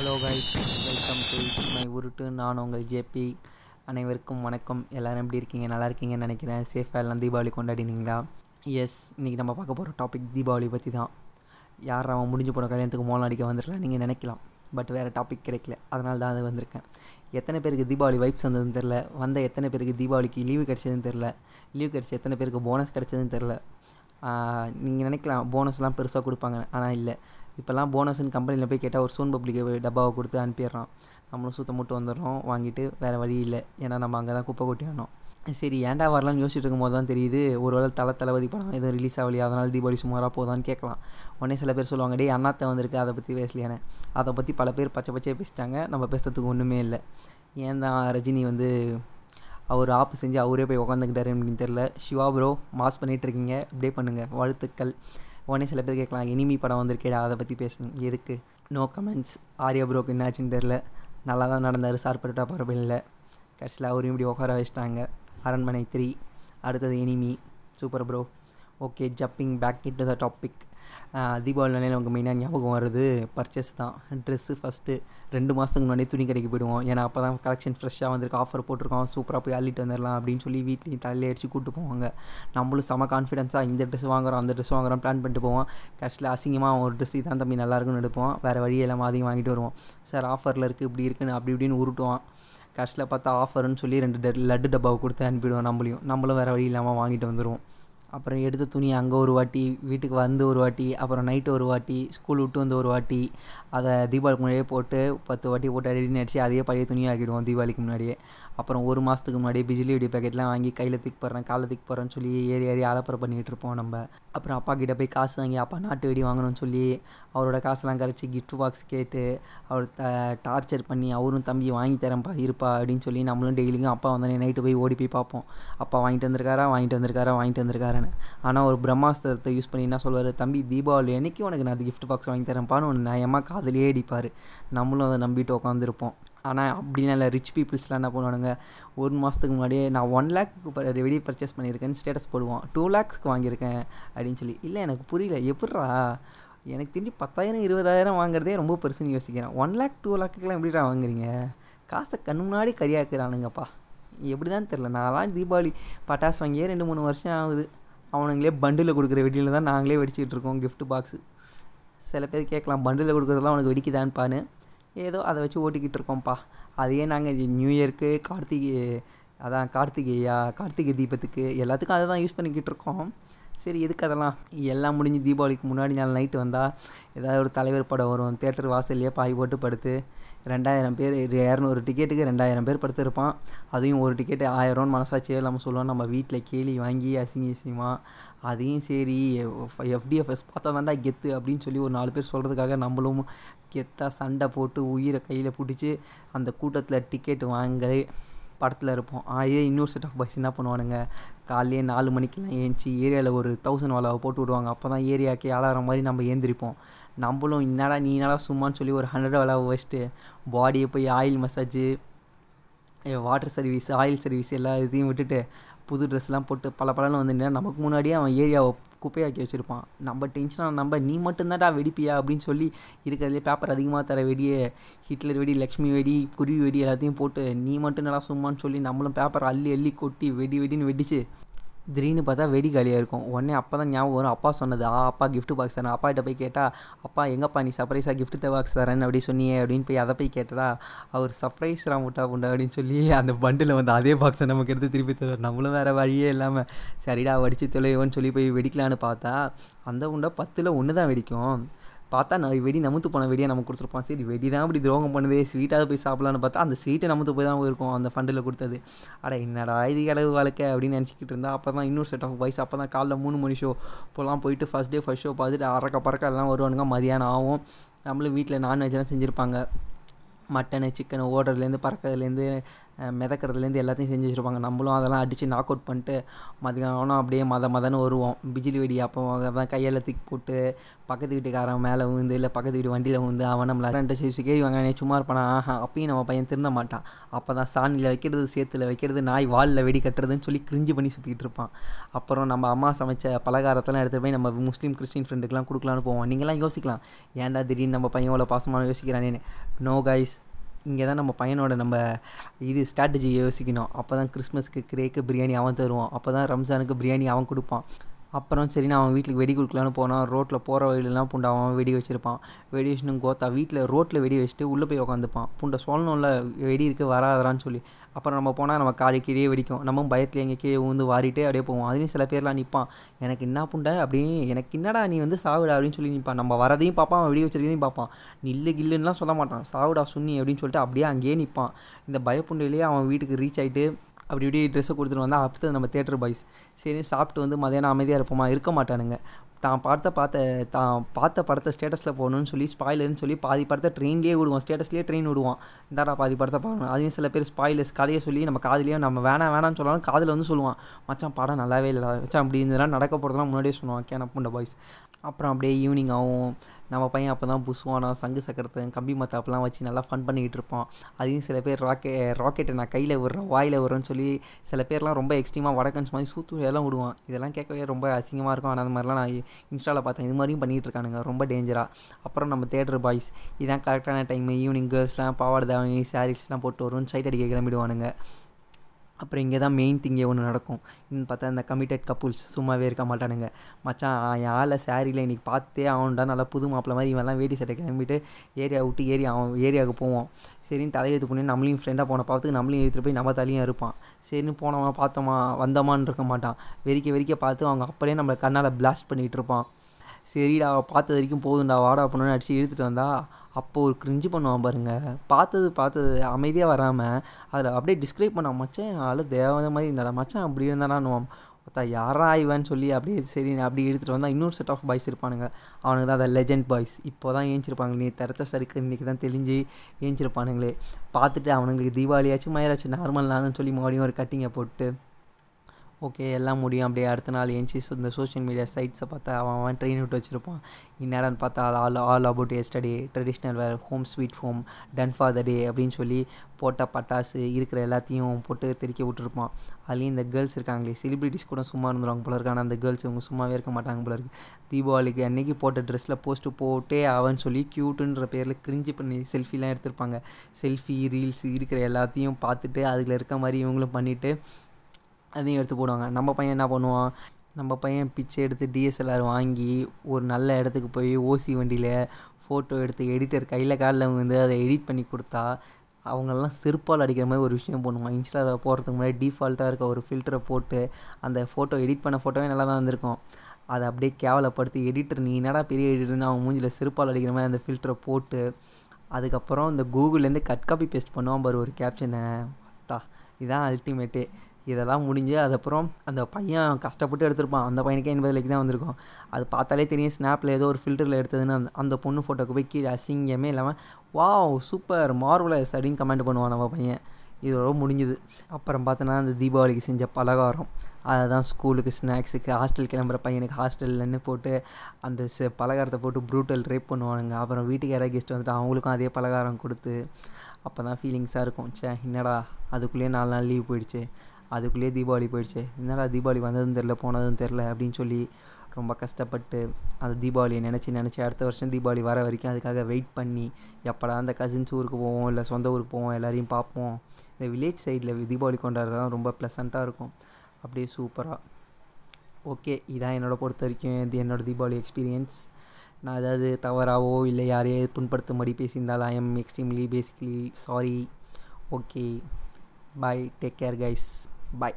Hello guys welcome to its my உருட்டு நான் உங்கள் ஜேபி அனைவருக்கும் வணக்கம். எல்லோரும் எப்படி இருக்கீங்க? நல்லா இருக்கீங்கன்னு நினைக்கிறேன். சேஃபாக எல்லாம் தீபாவளி கொண்டாடினீங்களா? எஸ் இன்றைக்கி நம்ம பார்க்க போகிற டாபிக் தீபாவளி பற்றி தான். யார் அவன் முடிஞ்சு போன கல்யாணத்துக்கு மோளம் அடிக்க வந்துருக்கலாம் நீங்கள் நினைக்கலாம். பட் வேறு டாபிக் கிடைக்கல. அதனால தான் அது வந்திருக்கேன். எத்தனை பேருக்கு தீபாவளி வைப்ஸ் வந்ததுன்னு தெரில வந்த எத்தனை பேருக்கு தீபாவளிக்கு லீவு கிடச்சதுன்னு தெரில லீவ் கிடச்சி எத்தனை பேருக்கு போனஸ் கிடச்சதுன்னு தெரில நீங்கள் நினைக்கலாம். போனஸ்லாம் பெருசாக கொடுப்பாங்க. ஆனால் இல்லை. இப்போல்லாம் போனஸ்ன்னு கம்பெனியில் போய் கேட்டால் ஒரு சூன் பப்ளிக் டப்பாவை கொடுத்து அனுப்பிடுறான். நம்மளும் சுத்த மட்டும் வந்துடுறோம். வாங்கிட்டு வேறு வழி இல்லை. ஏன்னா நம்ம அங்கே தான் குப்பை கொட்டி ஆனோம். சரி ஏன்டா வரலாம்னு யோசிச்சுட்டு இருக்கும்போது தான் தெரியுது ஒரு வேளை தலை தளபதி படம் எதுவும் ரிலீஸ் ஆகலையா? அதனால் தீபாவளி சுமாராக போதான்னு கேட்கலாம். உடனே சில பேர் சொல்லுவாங்க டே அண்ணாத்தை வந்திருக்கு அதை பற்றி பேசலையானே அதை பற்றி பல பேர் பச்சை பச்சையாக பேசிட்டாங்க. நம்ம பேசுறதுக்கு ஒன்றுமே இல்லை. ஏன் தான் ரஜினி வந்து அவர் ஆப்பு செஞ்சு அவரே போய் உக்காந்துக்கிட்டாரு அப்படின்னு தெரில சிவா ப்ரோ மாஸ் பண்ணிகிட்ருக்கீங்க இப்படியே பண்ணுங்கள் வாழ்த்துக்கள். உடனே சில பேர் கேட்கலாம் எனிமி படம் வந்திருக்கேடா அதை பற்றி பேசணும் எதுக்கு? நோ கமெண்ட்ஸ் ஆர்யா ப்ரோக்கு என்னாச்சுன்னு தெரில நல்லா தான் நடந்தார் சார் பட்டுட்டா பரவாயில்ல கடைசியில் அவரையும் இப்படி உட்கார வச்சிட்டாங்க. அரண்மனை த்ரீ அடுத்தது enemy super bro okay jumping back in to the topic தீபாவளினாலே நமக்கு மெயினாக ஞாபகம் வருது பர்ச்சேஸ் தான். ட்ரெஸ்ஸு ஃபஸ்ட்டு ரெண்டு மாதத்துக்கு முன்னாடியே துணி கடைக்கு போயிடுவோம். ஏன்னா அப்போ தான் கலெக்ஷன் ஃப்ரெஷ்ஷாக வந்திருக்கு. ஆஃபர் போட்டிருக்கோம். சூப்பராக போய் அள்ளிட்டு வந்துடலாம் அப்படின்னு சொல்லி வீட்லேயும் தலையில அடிச்சு கூப்பிட்டு போவாங்க. நம்மளும் செம கான்ஃபிடென்ஸாக இந்த ட்ரெஸ் வாங்குறோம் அந்த ட்ரெஸ் வாங்குறோம் பிளான் பண்ணிட்டு போவோம். கடைசியில் அசிங்கமாக ஒரு ட்ரெஸ் தான் தம்பி நல்லாயிருக்குன்னு எடுப்போம். வேறு வழியெல்லாம் அதிகம் வாங்கிட்டு வருவோம். சார் ஆஃபரில் இருக்குது இப்படி இருக்குன்னு அப்படி இப்படின்னு உருட்டுவான் கஷ்டில் பார்த்தா ஆஃபர்னு சொல்லி ரெண்டு லட்டு டப்பாவை கொடுத்து அனுப்பிடுவோம் நம்மளையும். நம்மளும் வேறு வழி இல்லாமல் வாங்கிட்டு வந்துடுவோம் அப்புறம் எடுத்த துணி அங்கே ஒரு வாட்டி வீட்டுக்கு வந்து ஒரு வாட்டி அப்புறம் நைட்டு ஒரு வாட்டி ஸ்கூல் விட்டு வந்து ஒரு வாட்டி அதை தீபாவளிக்கு முன்னாடியே போட்டு பத்து வாட்டி போட்டு அடி அடிச்சு அதையே பழைய துணியாக ஆக்கிடுவோம் தீபாவளிக்கு முன்னாடியே. அப்புறம் ஒரு மாதத்துக்கு முன்னாடியே பிஜிலி வெடி பேக்கெட்லாம் வாங்கி கையில் தூக்கி போடுறேன் காலை தூக்கி போடுறேன்னு சொல்லி ஏறி ஏறி அலப்பறை பண்ணிகிட்டு இருப்போம் நம்ம. அப்புறம் அப்பா கிட்டே போய் காசு வாங்கி அப்பா நாட்டு வெடி வாங்கணும்னு சொல்லி அவரோட காசெல்லாம் கரைச்சி கிஃப்ட் பாக்ஸ் கேட்டு அவர் த டார்ச்சர் பண்ணி அவரும் தம்பி வாங்கி தரேன்ப்பா இருப்பா அப்படின்னு சொல்லி நம்மளும் டெய்லியும் அப்பா வந்தோடனே நைட்டு போய் ஓடி போய் பார்ப்போம். அப்பா வாங்கிட்டு வந்திருக்காரா? வாங்கிட்டு வந்திருக்காரா? வாங்கிட்டு வந்திருக்காருன்னு. ஆனால் ஒரு பிரம்மாஸ்திரத்தை யூஸ் பண்ணி என்ன சொல்வார்? தம்பி தீபாவளி அன்னைக்கு உனக்கு நான் கிஃப்ட் பாக்ஸ் வாங்கி தரேன்ப்பான்னு ஒன்று நியாயமாக காதலியே அடிப்பார். நம்மளும் அதை நம்பிட்டு உட்காந்துருப்போம் ஆனால் அப்படிலாம் இல்லை. ரிச் பீப்புள்ஸ்லாம் என்ன பண்ணுவானுங்க? ஒரு மாதத்துக்கு முன்னாடியே நான் ஒன் லேக்கு ரெடி பர்ச்சேஸ் பண்ணியிருக்கேன்னு ஸ்டேட்டஸ் போடுவோம் டூ லேக்ஸ்க்கு வாங்கியிருக்கேன் அப்படின்னு சொல்லி. இல்லை எனக்கு புரியல. எப்பட்றா எனக்கு தெரிஞ்சு பத்தாயிரம் இருபதாயிரம் வாங்குறதே ரொம்ப பெருசுன்னு யோசிக்கிறேன். ஒன் லேக் டூ லேக்குக்கெலாம் எப்படிடா வாங்குறீங்க? காசை கண்ணு முன்னாடி கரியாக்குறானுங்கப்பா எப்படி தான் தெரில நான்லாம் தீபாவளி பட்டாசு வாங்கியே ரெண்டு மூணு வருஷம் ஆகுது. அவனுங்களே பண்டில் கொடுக்குற வெடியில் தான் நாங்களே வெடிச்சிட்டு இருக்கோம் கிஃப்ட் பாக்ஸு சில பேர் கேட்கலாம் பண்டில் கொடுக்குறதுலாம் அவனுக்கு வெடிக்குதான்ப்பான்னு. ஏதோ அதை வச்சு ஓட்டிக்கிட்டு இருக்கோம்ப்பா. அதையே நாங்கள் நியூ இயர்க்கு கார்த்திகை அதான் கார்த்திகையா கார்த்திகை தீபத்துக்கு எல்லாத்துக்கும் அதை தான் யூஸ் பண்ணிக்கிட்டு இருக்கோம். சரி எதுக்கு அதெல்லாம்? எல்லாம் முடிஞ்சு தீபாவளிக்கு முன்னாடி நாள் நைட்டு வந்தால் ஏதாவது ஒரு தலைவர் படம் வரும் தேட்டர் வாசல்லையே பாய் போட்டு படுத்து ரெண்டாயிரம் பேர் இரநூறு டிக்கெட்டுக்கு ரெண்டாயிரம் பேர் படுத்திருப்பான். அதையும் ஒரு டிக்கெட்டு ஆயிரம்னு மனசாட்சியே இல்லாமல் சொல்லுவோம் நம்ம வீட்டில் கேலி வாங்கி அசிங்க அசிங்கமாக அதையும் சரி எஃப்டிஎஃப்எஸ் பார்த்தா தாண்டா கெத்து அப்படின்னு சொல்லி ஒரு நாலு பேர் சொல்கிறதுக்காக நம்மளும் கெத்தாக சண்டை போட்டு உயிரை கையில் பிடிச்சி அந்த கூட்டத்தில் டிக்கெட் வாங்க படத்தில் இருப்போம். அதே இன்னொரு செட் ஆஃப் பாய்ஸ் என்ன பண்ணுவானுங்க? காலையே நாலு மணிக்கெலாம் ஏஞ்சி ஏரியாவில் ஒரு தௌசண்ட் வாலாவை போட்டு விடுவாங்க. அப்போ தான் ஏரியாவுக்கு ஆளாகிற மாதிரி நம்ம ஏந்திரிப்போம். நம்மளும் என்னடா நீ என்னடா சும்மான்னு சொல்லி ஒரு ஹண்ட்ரட் வாலாவை வச்சுட்டு பாடியை போய் oil massage water service oil service எல்லா இதையும் விட்டுட்டு புது ட்ரெஸ்லாம் போட்டு பல பலன்னு வந்துட்டேன் நமக்கு முன்னாடியே அவன் ஏரியாவை குப்பையாக்கி வச்சுருப்பான். நம்ம டென்ஷனாக நம்ம நீ மட்டும்தான்டா வெடிப்பியா? அப்படின்னு சொல்லி இருக்கிறதுலே பேப்பர் அதிகமாக தர வெடியே ஹிட்லர் வெடி லக்ஷ்மி வெடி குருவி வெடி எல்லாத்தையும் போட்டு நீ மட்டும் நல்லா சும்மான்னு சொல்லி நம்மளும் பேப்பர் அள்ளி அள்ளி கொட்டி வெடி வெடின்னு வெடிச்சு திடீர்னு பார்த்தா வெடி காலியாக இருக்கும். உடனே அப்போ தான் ஞாபகம் வரும். அப்பா சொன்னது ஆ அப்பா கிஃப்ட் பாக்ஸ் தரேன். அப்பாகிட்ட போய் கேட்டால் அப்பா எங்கப்பா நீ சர்ப்ரைஸாக கிஃப்ட் பாக்ஸ் தரேன் அப்படி சொன்னியே அப்படின்னு போய் அதை போய் கேட்டடா அவர் சர்ப்ரைஸ் ராமுட்டா புண்டா அப்படின்னு சொல்லி அந்த பண்டில் வந்து அதே பாக்ஸை நமக்கு எடுத்து திருப்பி தருவார். நம்மளும் வேறு வழியே இல்லாமல் சரிடா வடித்து தொலைவோன்னு சொல்லி போய் வெடிக்கலான்னு பார்த்தா அந்த உண்டை பத்தில் ஒன்று தான் வெடிக்கும். பார்த்தா நான் வெடி நமுத்து போன வெடியை நம்ம கொடுத்துருப்போம். சரி வெடி தான் இப்படி துரோகம் பண்ணுதே ஸ்வீட்டாக போய் சாப்பிட்லான்னு பார்த்தா அந்த ஸ்வீட்டை நமுத்து போய் தான் இருக்கும் அந்த ஃபண்டில் கொடுத்தது. அட என்னடா இது கடவு வாழ்க்கை அப்படின்னு நினச்சிக்கிட்டு இருந்தால் அப்போ தான் இன்னொரு செட் ஆஃப் பாய்ஸ் அப்போ தான் காலைல மூணு மணி ஷோ இப்போலாம் போயிட்டு ஃபஸ்ட் டே ஃபஸ்ட் ஷோ பார்த்துட்டு அறக்க பறக்க எல்லாம் வருவானுங்க மதியானம் ஆகும். நம்மளும் வீட்டில் நான்வெஜ்லாம் செஞ்சுருப்பாங்க. மட்டனு சிக்கனு ஓடுறதுலேருந்து பறக்கிறதுலேருந்து மிதக்கிறதுலேருந்து எல்லாத்தையும் செஞ்சு வச்சுருப்பாங்க. நம்மளும் அதெல்லாம் அடித்து நாக் அவுட் பண்ணிட்டு மதியானம் அப்படியே மத மதன்னு வருவோம். பிஜிலி வெடி அப்போ தான் கையில் தூக்கி போட்டு பக்கத்து வீட்டுக்காரன் மேலே விழுந்து இல்லை பக்கத்து வீட்டு வண்டியில் விழுந்து அவன் நம்மளை ரெண்டு சிசு கேள்வி வாங்க சும்மா இருப்பானா? ஆஹா அப்பயும் நம்ம பையன் திருந்த மாட்டான். அப்போ தான் சாணியில் வைக்கிறது சேத்துல வைக்கிறது நாய் வாலில் வெடி கட்டுறதுன்னு சொல்லி கிரிஞ்சு பண்ணி சுற்றிக்கிட்டு இருப்பான். அப்புறம் நம்ம அம்மா சமைச்ச பலகாரத்தெல்லாம் எடுத்துகிட்டு போய் நம்ம முஸ்லீம் கிறிஸ்டின் ஃப்ரெண்டுக்கெலாம் கொடுக்கலான்னு போவோம். நீங்களாம் யோசிக்கலாம். ஏன்டா திடீர்னு நம்ம பையன் இவ்வளோ பாசமான யோசிக்கிறானேன்னு. நோ கைஸ் இங்கே தான் நம்ம பையனோட நம்ம இது ஸ்ட்ராட்டஜி யோசிக்கணும். அப்போ தான் கிறிஸ்மஸ்க்கு கிரேக்கு பிரியாணி அவன் தருவான். அப்போ தான் ரம்ஜானுக்கு பிரியாணி அவன் கொடுப்பான். அப்புறம் சரி நான் அவன் வீட்டுக்கு வெடி கொடுக்கலான்னு போனால் ரோட்டில் போகிற வழியிலலாம் புண்டை அவன் வெடி வச்சுருப்பான். வெடி வச்சுன்னு கோத்தா வீட்டில் ரோட்டில் வெடி வச்சுட்டு உள்ளே போய் உக்காந்துப்பான். புண்டை சொல்லணும்ல வெடி இருக்குது வராதரான்னு சொல்லி. அப்புறம் நம்ம போனால் நம்ம காலி கீழே வெடிக்கும். நம்ம பயத்தில் எங்கே கீழே விழுந்து வாரிட்டே அப்படியே போவோம். அதுலேயும் சில பேர்லாம் நிற்பான் எனக்கு என்ன புண்டை? அப்படின்னு எனக்கு என்னடா நீ வந்து சாவிடா? அப்படின்னு சொல்லி நிற்பான் நம்ம வரதையும் பார்ப்பான் வெடி வச்சிருக்கதையும் பார்ப்பான். நில்லு கில்லுன்னுலாம் சொல்ல மாட்டான். சாவிடா சுண்ணி அப்படின்னு சொல்லிட்டு அப்படியே அங்கேயே நிற்பான் இந்த பயப்புண்டையிலேயே அவன் வீட்டுக்கு ரீச் ஆகிட்டு அப்படி இப்படி ட்ரெஸ்ஸை கொடுத்துட்டு வந்தால் அடுத்தது நம்ம தேட்டர் பாய்ஸ் சரி சாப்பிட்டு வந்து மதியானம் அமைதியாக இருப்போமா? இருக்க மாட்டானுங்க. தான் பார்த்த பார்த்த தான் பார்த்த படத்தை ஸ்டேட்டஸில் போகணும்னு சொல்லி ஸ்பாயிலர்னு சொல்லி பாதி படத்தை ட்ரெயின்லேயே விடுவான். ஸ்டேட்டஸ்லேயே ட்ரெயின் விடுவான். இந்தாடா பாதி படத்தை பார்க்கணும் அதையும் சில பேர் ஸ்பாயிலர்ஸ் கதையை சொல்லி நம்ம காதுலேயே நம்ம வேணாம் வேணாம்னு சொன்னாலும் காதில் வந்து சொல்லுவான். மச்சான் படம் நல்லாவே இல்லை மச்சான் அப்படி இருந்ததுலாம் நடக்க போகிறதுலாம் முன்னாடியே சொல்லுவான். கேன புண்ட பாய்ஸ் அப்புறம் அப்படியே ஈவினிங் ஆகும். நம்ம பையன் அப்போ தான் புசுவானா சங்கு சக்கரத்தை கம்பி மத்தாப்பெல்லாம் வச்சு நல்லா ஃபன் பண்ணிக்கிட்டு இருப்பான். அதையும் சில பேர் ராக்கெ ராக்கெட்டை நான் கையில் விடுறேன் வாயில் விடுறேன்னு சொல்லி சில பேர்லாம் ரொம்ப எக்ஸ்ட்ரீமாக வடக்கன்ஸ் மாதிரி சூத்து எல்லாம் விடுவான். இதெல்லாம் கேட்கவே ரொம்ப அசிங்கமாக இருக்கும். ஆனால் அந்த மாதிரிலாம் நான் இன்ஸ்டாவில் பார்த்தேன். இது மாதிரியும் பண்ணிகிட்டு இருக்கானுங்க. ரொம்ப டேஞ்சராக அப்புறம் நம்ம தேட்டர் பாய்ஸ் இதான் கரெக்டான டைம் ஈவினிங் கேர்ள்ஸ்லாம் பாவாடை தாவணி சாரீஸ்லாம் போட்டு வரும் சைட் அடிக்க கிளம்பிடுவானுங்க. அப்புறம் இங்கே தான் மெயின் திங்கே ஒன்று நடக்கும். இன்னும் பார்த்தா இந்த கமிட்டட் கப்புள்ஸ் சும்மாவே இருக்க மாட்டானுங்க. மச்சான் என் ஆளை சாரியில் இன்றைக்கி பார்த்தே அவன்டா நல்லா புது மாப்பிள்ள மாதிரி இவெல்லாம் வேட்டி சட்டை கிளம்பிட்டு ஏரியா விட்டு ஏரியா அவன் ஏரியாவுக்கு போவோம் சரின்னு தலையெழுத்து பண்ணி நம்மளையும் ஃப்ரெண்டாக போன பார்த்துக்கு நம்மளையும் எடுத்துகிட்டு போய் நம்ம தலையும் இருப்பான் சரின்னு போனவன் பார்த்தோமா வந்தோமான்னு இருக்க மாட்டான். வெறிக்க வெறிக்க பார்த்து அவங்க அப்படியே நம்மளை கண்ணால் பிளாஸ்ட் பண்ணிகிட்டு இருப்பான். சரிடா பார்த்தது வரைக்கும் போதும்டா வாடா பண்ணணும்னு அடித்து இழுத்துட்டு வந்தா அப்போ ஒரு கிரிஞ்சு பண்ணுவான் பாருங்கள் பார்த்தது பார்த்தது அமைதியாக வராமல் அதில் அப்படியே டிஸ்கிரைப் பண்ண மச்சான் ஆள் தேவத மாதிரி இருந்தாடா மச்சான் அப்படி இருந்தானான்னுவான். ஒருத்தா யாரா இவன்னு சொல்லி அப்படியே சரி அப்படி எடுத்துகிட்டு வந்தால் இன்னொரு செட் ஆஃப் பாய்ஸ் இருப்பானுங்க. அவனுக்கு தான் அதை லெஜெண்ட் பாய்ஸ் இப்போ தான் ஏஞ்சிருப்பாங்க. நீ தரத்த சரிக்கு இன்றைக்கி தான் தெளிஞ்சு ஏஞ்சிருப்பானுங்களே. பார்த்துட்டு அவனுங்களுக்கு தீபாவளியாச்சும் மயிராச்சு நார்மல் நானும் சொல்லி மறுபடியும் ஒரு கட்டிங்கை போட்டு ஓகே எல்லாம் முடியும். அப்படியே அடுத்த நாள் ஏஞ்சி இந்த சோஷியல் மீடியா சைட்ஸை பார்த்தா அவன் அவன் ட்ரெயின் விட்டு வச்சுருப்பான். என்னடான்னு பார்த்தா all all about yesterday traditional wear home sweet home done for the day அப்படின்னு சொல்லி போட்ட பட்டாசு இருக்கிற எல்லாத்தையும் போட்டு தெறிக்க விட்டுருப்பான். அதுலேயும் இந்த கேர்ள்ஸ் இருக்காங்களே செலிப்ரிட்டிஸ் கூட சும்மா இருந்துருவாங்க போல இருக்காங்க ஆனால் அந்த கேர்ள்ஸ் இவங்க சும்மாவே இருக்க மாட்டாங்க போல இருக்கு. தீபாவளிக்கு அன்றைக்கி போட்ட ட்ரெஸ்ஸில் போஸ்ட்டு போட்டே அவன் சொல்லி க்யூட்டுன்ற பேரில் கிரிஞ்சு பண்ணி செல்ஃபிலாம் எடுத்திருப்பாங்க. செல்ஃபி ரீல்ஸ் இருக்கிற எல்லாத்தையும் பார்த்துட்டு அதில் இருக்க மாதிரி இவங்களும் பண்ணிவிட்டு அதையும் எடுத்து போடுவாங்க. நம்ம பையன் என்ன பண்ணுவான்? நம்ம பையன் பிச்சை எடுத்து டிஎஸ்எல்ஆர் வாங்கி ஒரு நல்ல இடத்துக்கு போய் ஓசி வண்டியில் ஃபோட்டோ எடுத்து எடிட்டர் கையில் காலில் வந்து அதை எடிட் பண்ணி கொடுத்தா அவங்களெல்லாம் செருப்பால் அடிக்கிற மாதிரி ஒரு விஷயம் பண்ணுவான். இன்ஸ்டாவில் போகிறதுக்கு முன்னாடி டிஃபால்ட்டாக இருக்க ஒரு ஃபில்டரை போட்டு அந்த ஃபோட்டோ எடிட் பண்ண ஃபோட்டோவே நல்லா தான் வந்திருக்கும் அதை அப்படியே கேவலப்படுத்தி எடிட்டர் நீ என்னடா பெரிய எடிட்டர்னு அவன் மூஞ்சில் செருப்பால் அடிக்கிற மாதிரி அந்த ஃபில்டரை போட்டு அதுக்கப்புறம் இந்த கூகுள்லேருந்து கட் காப்பி பேஸ்ட் பண்ணுவான் பாரு ஒரு கேப்ஷனை அத்தா இதான் அல்டிமேட்டே இதெல்லாம் முடிஞ்சு அதுக்கப்புறம் அந்த பையன் கஷ்டப்பட்டு எடுத்திருப்பான். அந்த பையனுக்கே எண்பது லைக் தான் வந்திருக்கும். அது பார்த்தாலே தெரியும் ஸ்னாப்பில் ஏதோ ஒரு ஃபில்டரில் எடுத்ததுன்னு அந்த அந்த பொண்ணு ஃபோட்டோக்கு போய் கீழே அசிங்கமே இல்லாமல் வாவ் சூப்பர் மார்வலஸ் அப்படின்னு கமெண்ட் பண்ணுவான் நம்ம பையன். இதோட முடிஞ்சுது. அப்புறம் பார்த்தோன்னா அந்த தீபாவளிக்கு செஞ்ச பலகாரம். அதை தான் ஸ்கூலுக்கு ஸ்நாக்ஸுக்கு ஹாஸ்டல் கிளம்புற பையனுக்கு ஹாஸ்டல்லன்னு போட்டு அந்த பலகாரத்தை போட்டு ப்ரூட்டல் ரேப் பண்ணுவானுங்க. அப்புறம் வீட்டுக்கு யாராவது கெஸ்ட் வந்துட்டு அவங்களுக்கும் அதே பலகாரம் கொடுத்து அப்போ தான் ஃபீலிங்ஸாக இருக்கும். சே என்னடா அதுக்குள்ளேயே நாலு நாள் லீவ் போயிடுச்சு. அதுக்குள்ளேயே தீபாவளி போயிடுச்சு. என்னடா தீபாவளி வந்ததும் தெரில போனதும் தெரில அப்படின்னு சொல்லி ரொம்ப கஷ்டப்பட்டு அந்த தீபாவளியை நினச்சி நினச்சி அடுத்த வருஷம் தீபாவளி வர வரைக்கும் அதுக்காக வெயிட் பண்ணி எப்படா அந்த கசின்ஸ் ஊருக்கு போவோம் இல்லை சொந்த ஊருக்கு போவோம் எல்லோரையும் பார்ப்போம். இந்த வில்லேஜ் சைடில் தீபாவளி கொண்டாடுறதுலாம் ரொம்ப ப்ளசண்ட்டாக இருக்கும். அப்படியே சூப்பராக ஓகே இதான் என்னோட பொறுத்த வரைக்கும் இது என்னோடய தீபாவளி எக்ஸ்பீரியன்ஸ் நான் ஏதாவது தவறாவோ இல்லை யாரையே புண்படுத்தும்படி பேசியிருந்தால் I am extremely basically sorry okay bye take care guys bye